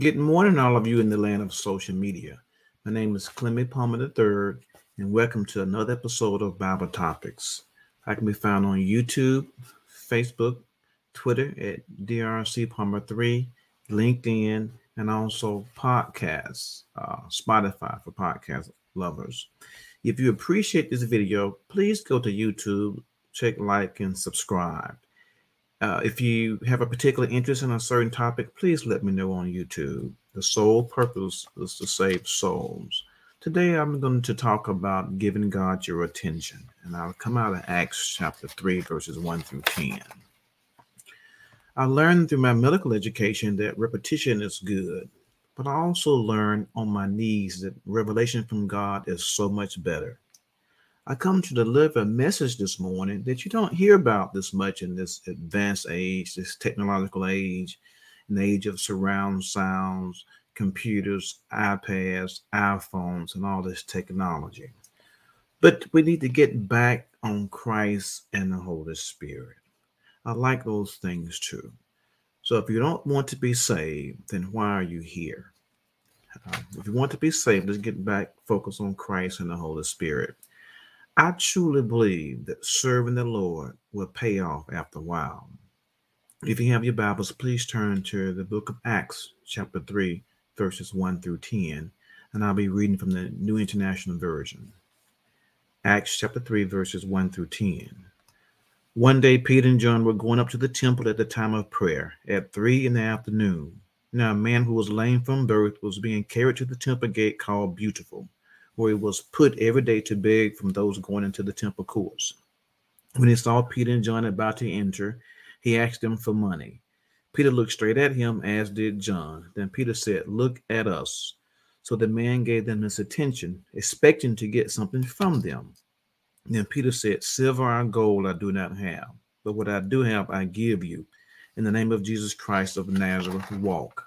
Good morning, all of you in the land of social media. My name is Clemmie Palmer III, and welcome to another episode of Bible Topics. I can be found on YouTube, Facebook, Twitter at DRC Palmer 3, LinkedIn, and also podcasts, uh, Spotify for podcast lovers. If you appreciate this video, please go to YouTube, check like, and subscribe. Uh, if you have a particular interest in a certain topic, please let me know on YouTube. The sole purpose is to save souls. Today, I'm going to talk about giving God your attention, and I'll come out of Acts chapter 3, verses 1 through 10. I learned through my medical education that repetition is good, but I also learned on my knees that revelation from God is so much better. I come to deliver a message this morning that you don't hear about this much in this advanced age, this technological age, an age of surround sounds, computers, iPads, iPhones, and all this technology. But we need to get back on Christ and the Holy Spirit. I like those things too. So if you don't want to be saved, then why are you here? Uh, if you want to be saved, let's get back, focus on Christ and the Holy Spirit. I truly believe that serving the Lord will pay off after a while. If you have your Bibles, please turn to the book of Acts, chapter 3, verses 1 through 10, and I'll be reading from the New International Version. Acts chapter 3, verses 1 through 10. One day, Peter and John were going up to the temple at the time of prayer at 3 in the afternoon. Now, a man who was lame from birth was being carried to the temple gate called Beautiful where he was put every day to beg from those going into the temple courts. When he saw Peter and John about to enter, he asked them for money. Peter looked straight at him, as did John. Then Peter said, Look at us. So the man gave them his attention, expecting to get something from them. Then Peter said, Silver and gold I do not have, but what I do have I give you. In the name of Jesus Christ of Nazareth, walk.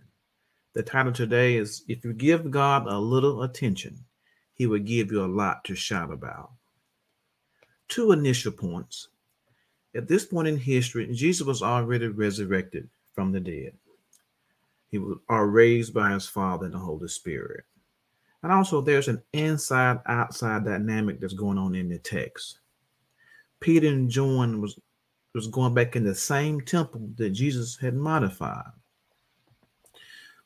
The title today is If You Give God a Little Attention, He Will Give You a Lot to Shout About. Two initial points. At this point in history, Jesus was already resurrected from the dead. He was raised by his Father and the Holy Spirit. And also, there's an inside outside dynamic that's going on in the text. Peter and John was, was going back in the same temple that Jesus had modified.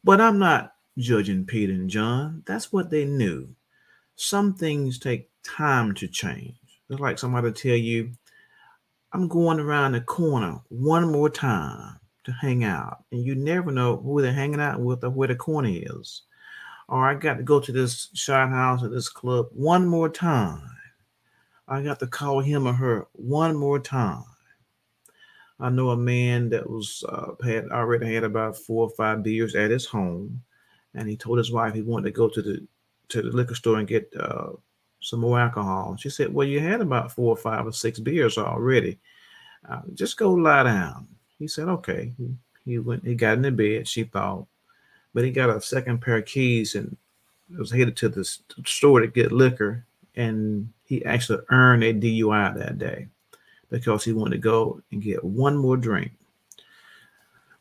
But I'm not judging Peter and John. That's what they knew. Some things take time to change. It's like somebody tell you, I'm going around the corner one more time to hang out. And you never know who they're hanging out with or where the corner is. Or I got to go to this shot house or this club one more time. I got to call him or her one more time. I know a man that was uh, had already had about four or five beers at his home, and he told his wife he wanted to go to the to the liquor store and get uh, some more alcohol. She said, "Well, you had about four or five or six beers already. Uh, just go lie down." He said, "Okay." He went. He got in the bed. She thought, but he got a second pair of keys and was headed to the store to get liquor, and he actually earned a DUI that day because he wanted to go and get one more drink.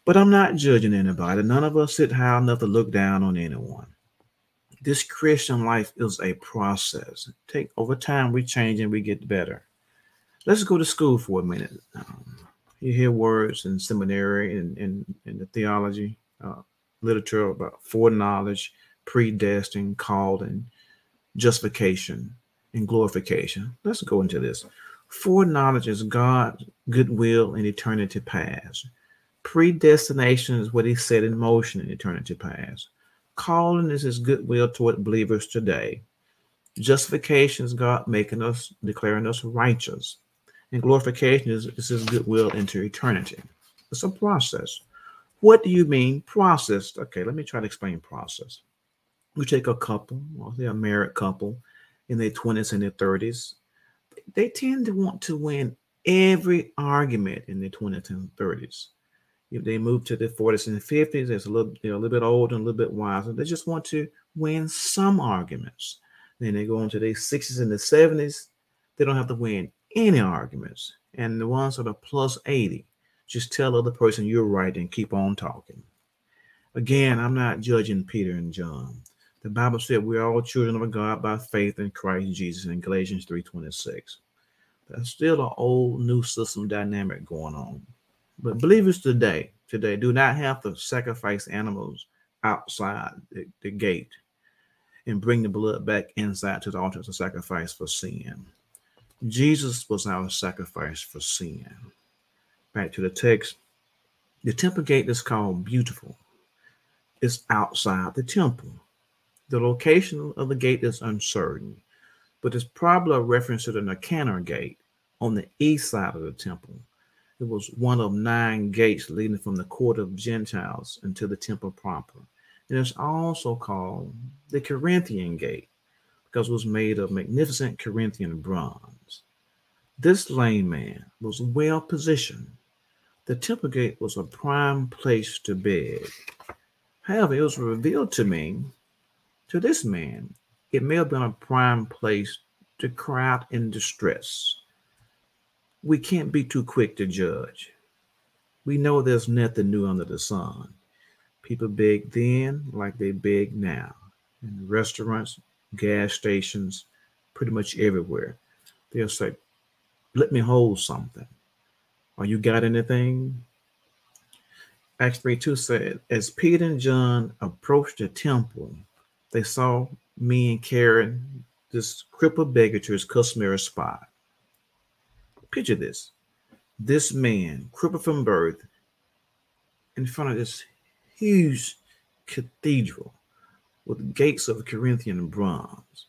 But I'm not judging anybody. None of us sit high enough to look down on anyone. This Christian life is a process. Take over time, we change and we get better. Let's go to school for a minute. Um, you hear words in seminary and in, in, the theology uh, literature about foreknowledge, predestined, called, and justification and glorification. Let's go into this. Foreknowledge is God's goodwill in eternity past. Predestination is what he set in motion in eternity past. Calling is his goodwill toward believers today. Justification is God making us, declaring us righteous. And glorification is, is his goodwill into eternity. It's a process. What do you mean process? Okay, let me try to explain process. We take a couple, or say a married couple in their 20s and their 30s. They tend to want to win every argument in the 20s and 30s. If they move to the 40s and 50s, it's a little, they're a little bit older and a little bit wiser. They just want to win some arguments. Then they go into their 60s and the 70s. They don't have to win any arguments. And the ones that are plus 80, just tell the other person you're right and keep on talking. Again, I'm not judging Peter and John. The Bible said we're all children of God by faith in Christ Jesus in Galatians 3:26. That's still an old new system dynamic going on. But believers today, today do not have to sacrifice animals outside the, the gate and bring the blood back inside to the altar to sacrifice for sin. Jesus was our sacrifice for sin. Back to the text. The temple gate is called beautiful. It's outside the temple. The location of the gate is uncertain, but it's probably a reference to the Nicanor gate on the east side of the temple. It was one of nine gates leading from the court of Gentiles into the temple proper. And it's also called the Corinthian gate because it was made of magnificent Corinthian bronze. This lame man was well positioned. The temple gate was a prime place to beg. However, it was revealed to me, to this man, it may have been a prime place to cry out in distress. We can't be too quick to judge. We know there's nothing new under the sun. People beg then like they beg now. In restaurants, gas stations, pretty much everywhere. They'll say, let me hold something. Or you got anything? Acts 3 2 said, As Peter and John approached the temple, they saw me and Karen, this crippled beggar to his customary spot. Picture this this man, crippled from birth, in front of this huge cathedral with gates of Corinthian bronze.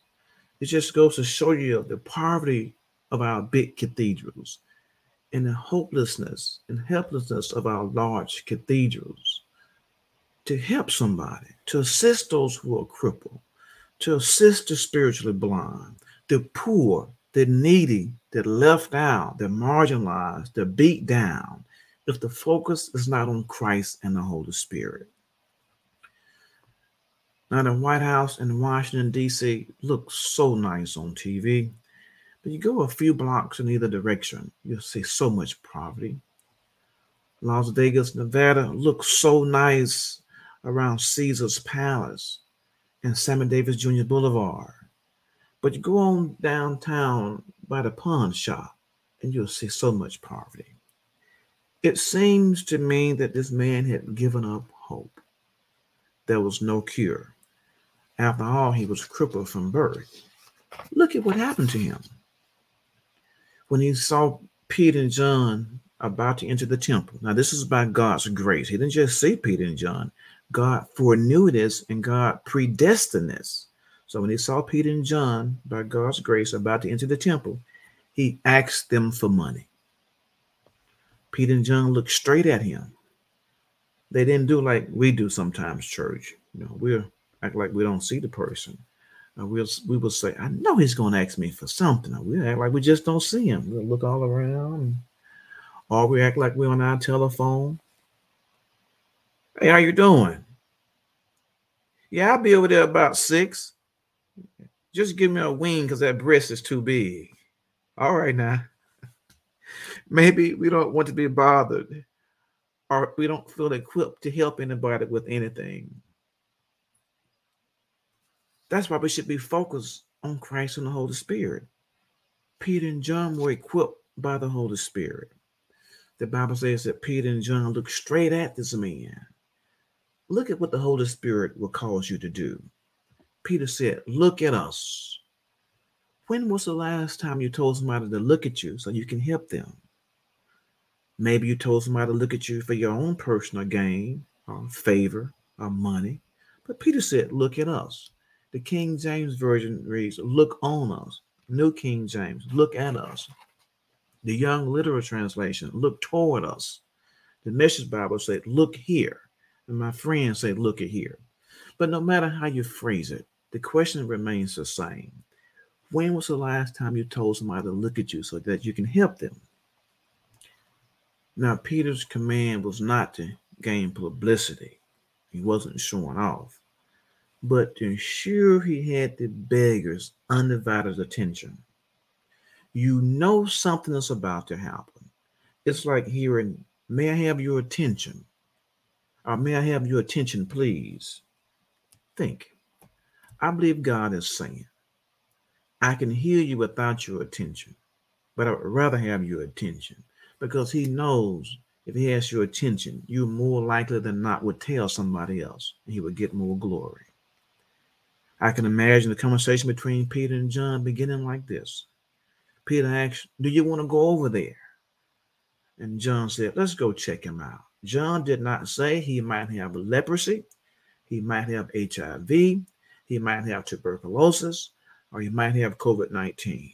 It just goes to show you the poverty of our big cathedrals and the hopelessness and helplessness of our large cathedrals to help somebody, to assist those who are crippled, to assist the spiritually blind, the poor, the needy, the left out, the marginalized, the beat down, if the focus is not on Christ and the Holy Spirit. Now, the White House in Washington, D.C. looks so nice on TV. But you go a few blocks in either direction, you'll see so much poverty. Las Vegas, Nevada looks so nice around Caesar's Palace and Sammy Davis Jr. Boulevard. But you go on downtown by the pawn shop and you'll see so much poverty. It seems to me that this man had given up hope. There was no cure. After all, he was crippled from birth. Look at what happened to him when he saw Peter and John about to enter the temple. Now, this is by God's grace. He didn't just see Peter and John. God foreknew this and God predestined this. So when he saw Peter and John, by God's grace, about to enter the temple, he asked them for money. Peter and John looked straight at him. They didn't do like we do sometimes, church. You know, we'll act like we don't see the person uh, we'll we will say, I know he's going to ask me for something. we act like we just don't see him. We'll look all around, or we act like we're on our telephone. Hey, how you doing? Yeah, I'll be over there about six. Just give me a wing because that breast is too big. All right now. Maybe we don't want to be bothered, or we don't feel equipped to help anybody with anything. That's why we should be focused on Christ and the Holy Spirit. Peter and John were equipped by the Holy Spirit. The Bible says that Peter and John looked straight at this man. Look at what the Holy Spirit will cause you to do. Peter said, Look at us. When was the last time you told somebody to look at you so you can help them? Maybe you told somebody to look at you for your own personal gain or favor or money. But Peter said, Look at us. The King James Version reads, Look on us. New King James, look at us. The Young Literal Translation, look toward us. The Message Bible said, Look here. And my friend said, Look at here. But no matter how you phrase it, the question remains the same. When was the last time you told somebody to look at you so that you can help them? Now, Peter's command was not to gain publicity, he wasn't showing off, but to ensure he had the beggar's undivided attention. You know something is about to happen. It's like hearing, May I have your attention? Or may I have your attention, please? Think. I believe God is saying, I can hear you without your attention, but I would rather have your attention because He knows if He has your attention, you more likely than not would tell somebody else and He would get more glory. I can imagine the conversation between Peter and John beginning like this Peter asked, Do you want to go over there? And John said, Let's go check him out. John did not say he might have leprosy, he might have HIV, he might have tuberculosis, or he might have COVID 19.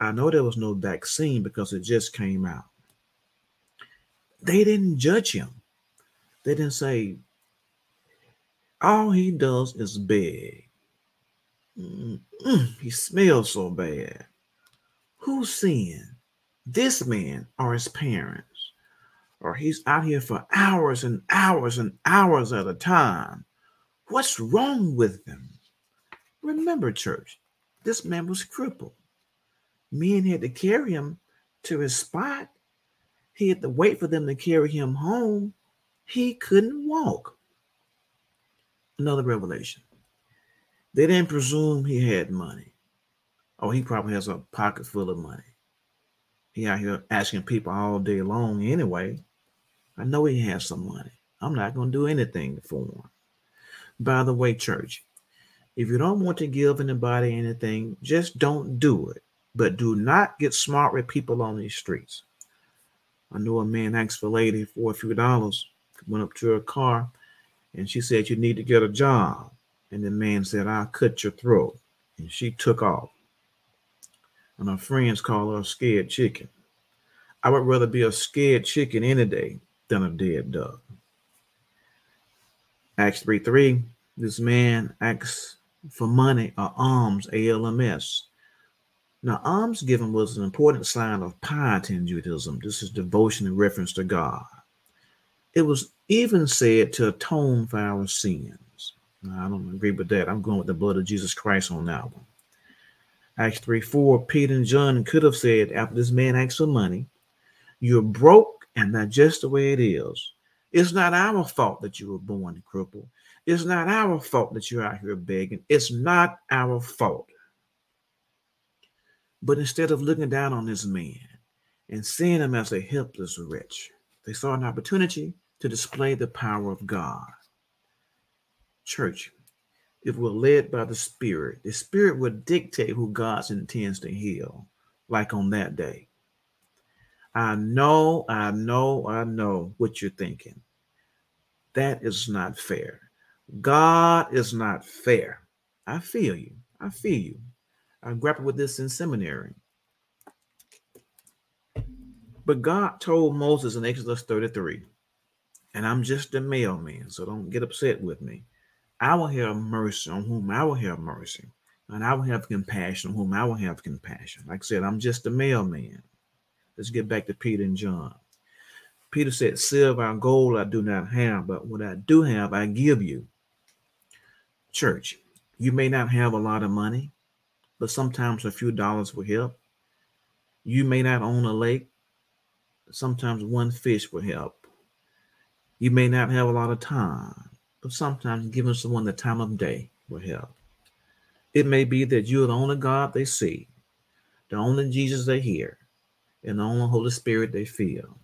I know there was no vaccine because it just came out. They didn't judge him. They didn't say, all he does is beg. Mm-mm, he smells so bad. Whose sin? This man or his parents? Or he's out here for hours and hours and hours at a time. What's wrong with him? Remember, church, this man was crippled. Men had to carry him to his spot. He had to wait for them to carry him home. He couldn't walk. Another revelation. They didn't presume he had money. Oh, he probably has a pocket full of money. He out here asking people all day long anyway. I know he has some money. I'm not going to do anything for him. By the way, church, if you don't want to give anybody anything, just don't do it. But do not get smart with people on these streets. I know a man asked for a lady for a few dollars, went up to her car, and she said, You need to get a job. And the man said, I'll cut your throat. And she took off. And her friends call her a scared chicken. I would rather be a scared chicken any day than a dead duck. Acts 3 3, this man asks for money or alms, ALMS. Now, alms given was an important sign of piety in Judaism. This is devotion in reference to God. It was even said to atone for our sins. Now, I don't agree with that. I'm going with the blood of Jesus Christ on that one. Acts 3 4, Peter and John could have said, after this man asked for money, You're broke, and that's just the way it is. It's not our fault that you were born crippled. It's not our fault that you're out here begging. It's not our fault. But instead of looking down on this man and seeing him as a helpless wretch, they saw an opportunity to display the power of God. Church, if we're led by the Spirit, the Spirit will dictate who God intends to heal, like on that day. I know, I know, I know what you're thinking. That is not fair. God is not fair. I feel you. I feel you. I grappled with this in seminary. But God told Moses in Exodus 33, and I'm just a mailman, so don't get upset with me. I will have mercy on whom I will have mercy, and I will have compassion on whom I will have compassion. Like I said, I'm just a mailman. Let's get back to Peter and John. Peter said, Silver and gold I do not have, but what I do have, I give you. Church, you may not have a lot of money, but sometimes a few dollars will help. You may not own a lake, sometimes one fish will help. You may not have a lot of time, but sometimes giving someone the time of day will help. It may be that you're the only God they see, the only Jesus they hear, and the only Holy Spirit they feel.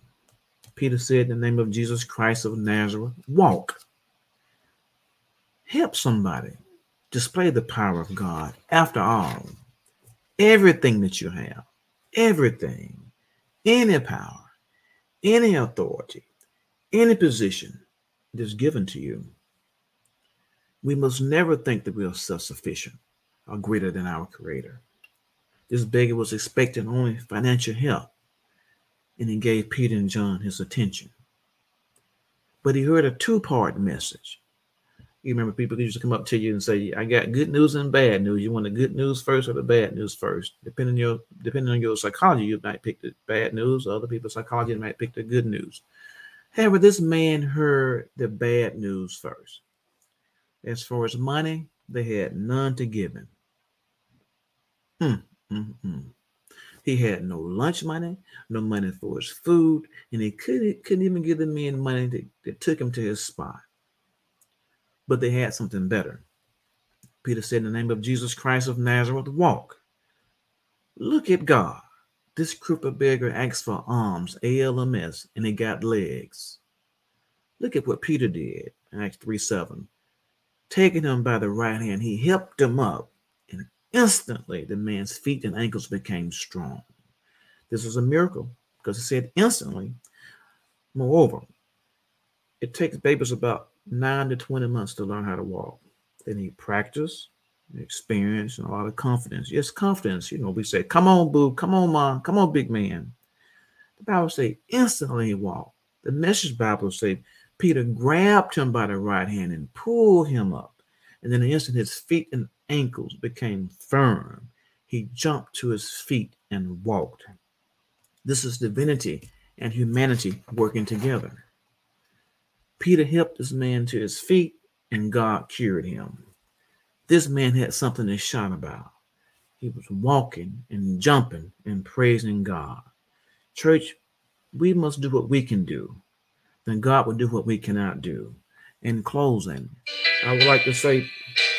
Peter said, in the name of Jesus Christ of Nazareth, walk. Help somebody. Display the power of God. After all, everything that you have, everything, any power, any authority, any position that is given to you, we must never think that we are self sufficient or greater than our Creator. This beggar was expecting only financial help and he gave Peter and John his attention. but he heard a two-part message. You remember people used to come up to you and say, "I got good news and bad news. You want the good news first or the bad news first? Depending on your depending on your psychology, you might pick the bad news. Other people's psychology might pick the good news. However, this man heard the bad news first. As far as money, they had none to give him. Mm, mm, mm. He had no lunch money, no money for his food, and he couldn't, couldn't even give the men money that, that took him to his spot but they had something better. Peter said, In the name of Jesus Christ of Nazareth, walk. Look at God. This crippled beggar asked for arms, ALMS, and he got legs. Look at what Peter did, Acts 3 7. Taking him by the right hand, he helped him up, instantly the man's feet and ankles became strong. This was a miracle because it said instantly. Moreover, it takes babies about nine to 20 months to learn how to walk. They need practice, experience, and a lot of confidence. Yes, confidence. You know, we say, come on, boo, come on, mom, come on, big man. The Bible say instantly he walked. The message Bible say Peter grabbed him by the right hand and pulled him up. And then the instant his feet and ankles became firm, he jumped to his feet and walked. This is divinity and humanity working together. Peter helped this man to his feet, and God cured him. This man had something to shout about. He was walking and jumping and praising God. Church, we must do what we can do. Then God will do what we cannot do. In closing, I would like to say,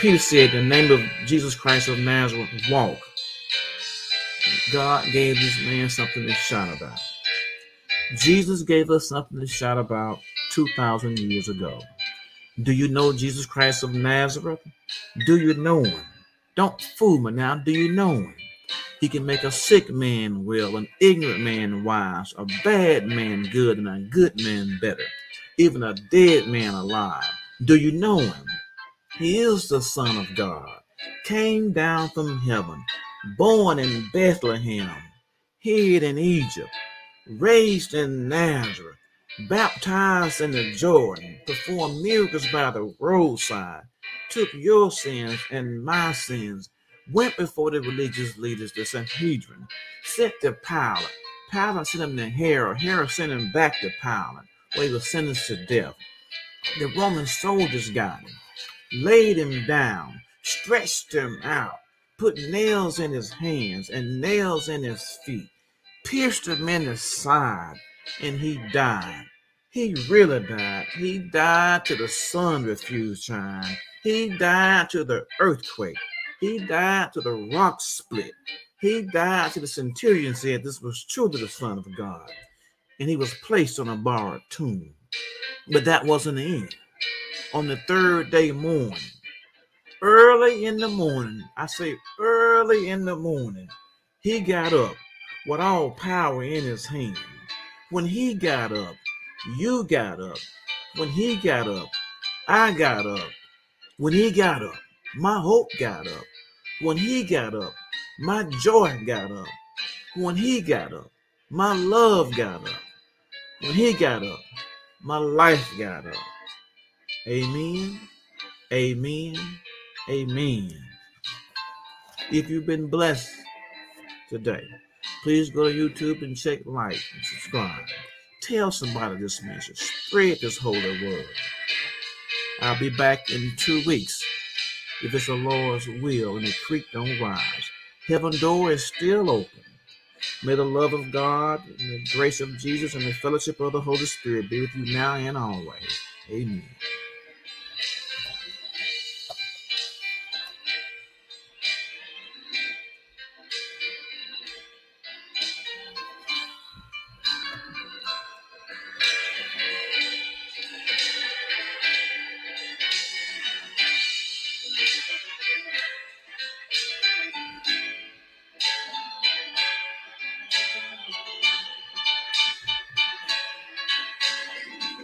Peter said, the name of Jesus Christ of Nazareth, walk. God gave this man something to shout about. Jesus gave us something to shout about 2,000 years ago. Do you know Jesus Christ of Nazareth? Do you know him? Don't fool me now. Do you know him? He can make a sick man well, an ignorant man wise, a bad man good, and a good man better, even a dead man alive. Do you know him? He is the Son of God, came down from heaven, born in Bethlehem, hid in Egypt, raised in Nazareth, baptized in the Jordan, performed miracles by the roadside, took your sins and my sins, went before the religious leaders, the Sanhedrin, sent to Pilate. Pilate sent him to Herod. Herod sent him back to Pilate, where he was sentenced to death. The Roman soldiers got him, laid him down, stretched him out, put nails in his hands and nails in his feet, pierced him in the side and he died. He really died. He died till the sun refused shine. He died to the earthquake. He died to the rock split. He died to the centurion said this was truly the Son of God. And he was placed on a borrowed tomb. But that wasn't the end. On the third day morning, early in the morning, I say early in the morning, he got up with all power in his hand. When he got up, you got up. When he got up, I got up. When he got up, my hope got up. When he got up, my joy got up. When he got up, my love got up. When he got up, my life got up. Amen. Amen. Amen. If you've been blessed today, Please go to YouTube and check like and subscribe. Tell somebody this message. Spread this holy word. I'll be back in two weeks if it's the Lord's will and the creek don't rise. Heaven door is still open. May the love of God and the grace of Jesus and the fellowship of the Holy Spirit be with you now and always. Amen.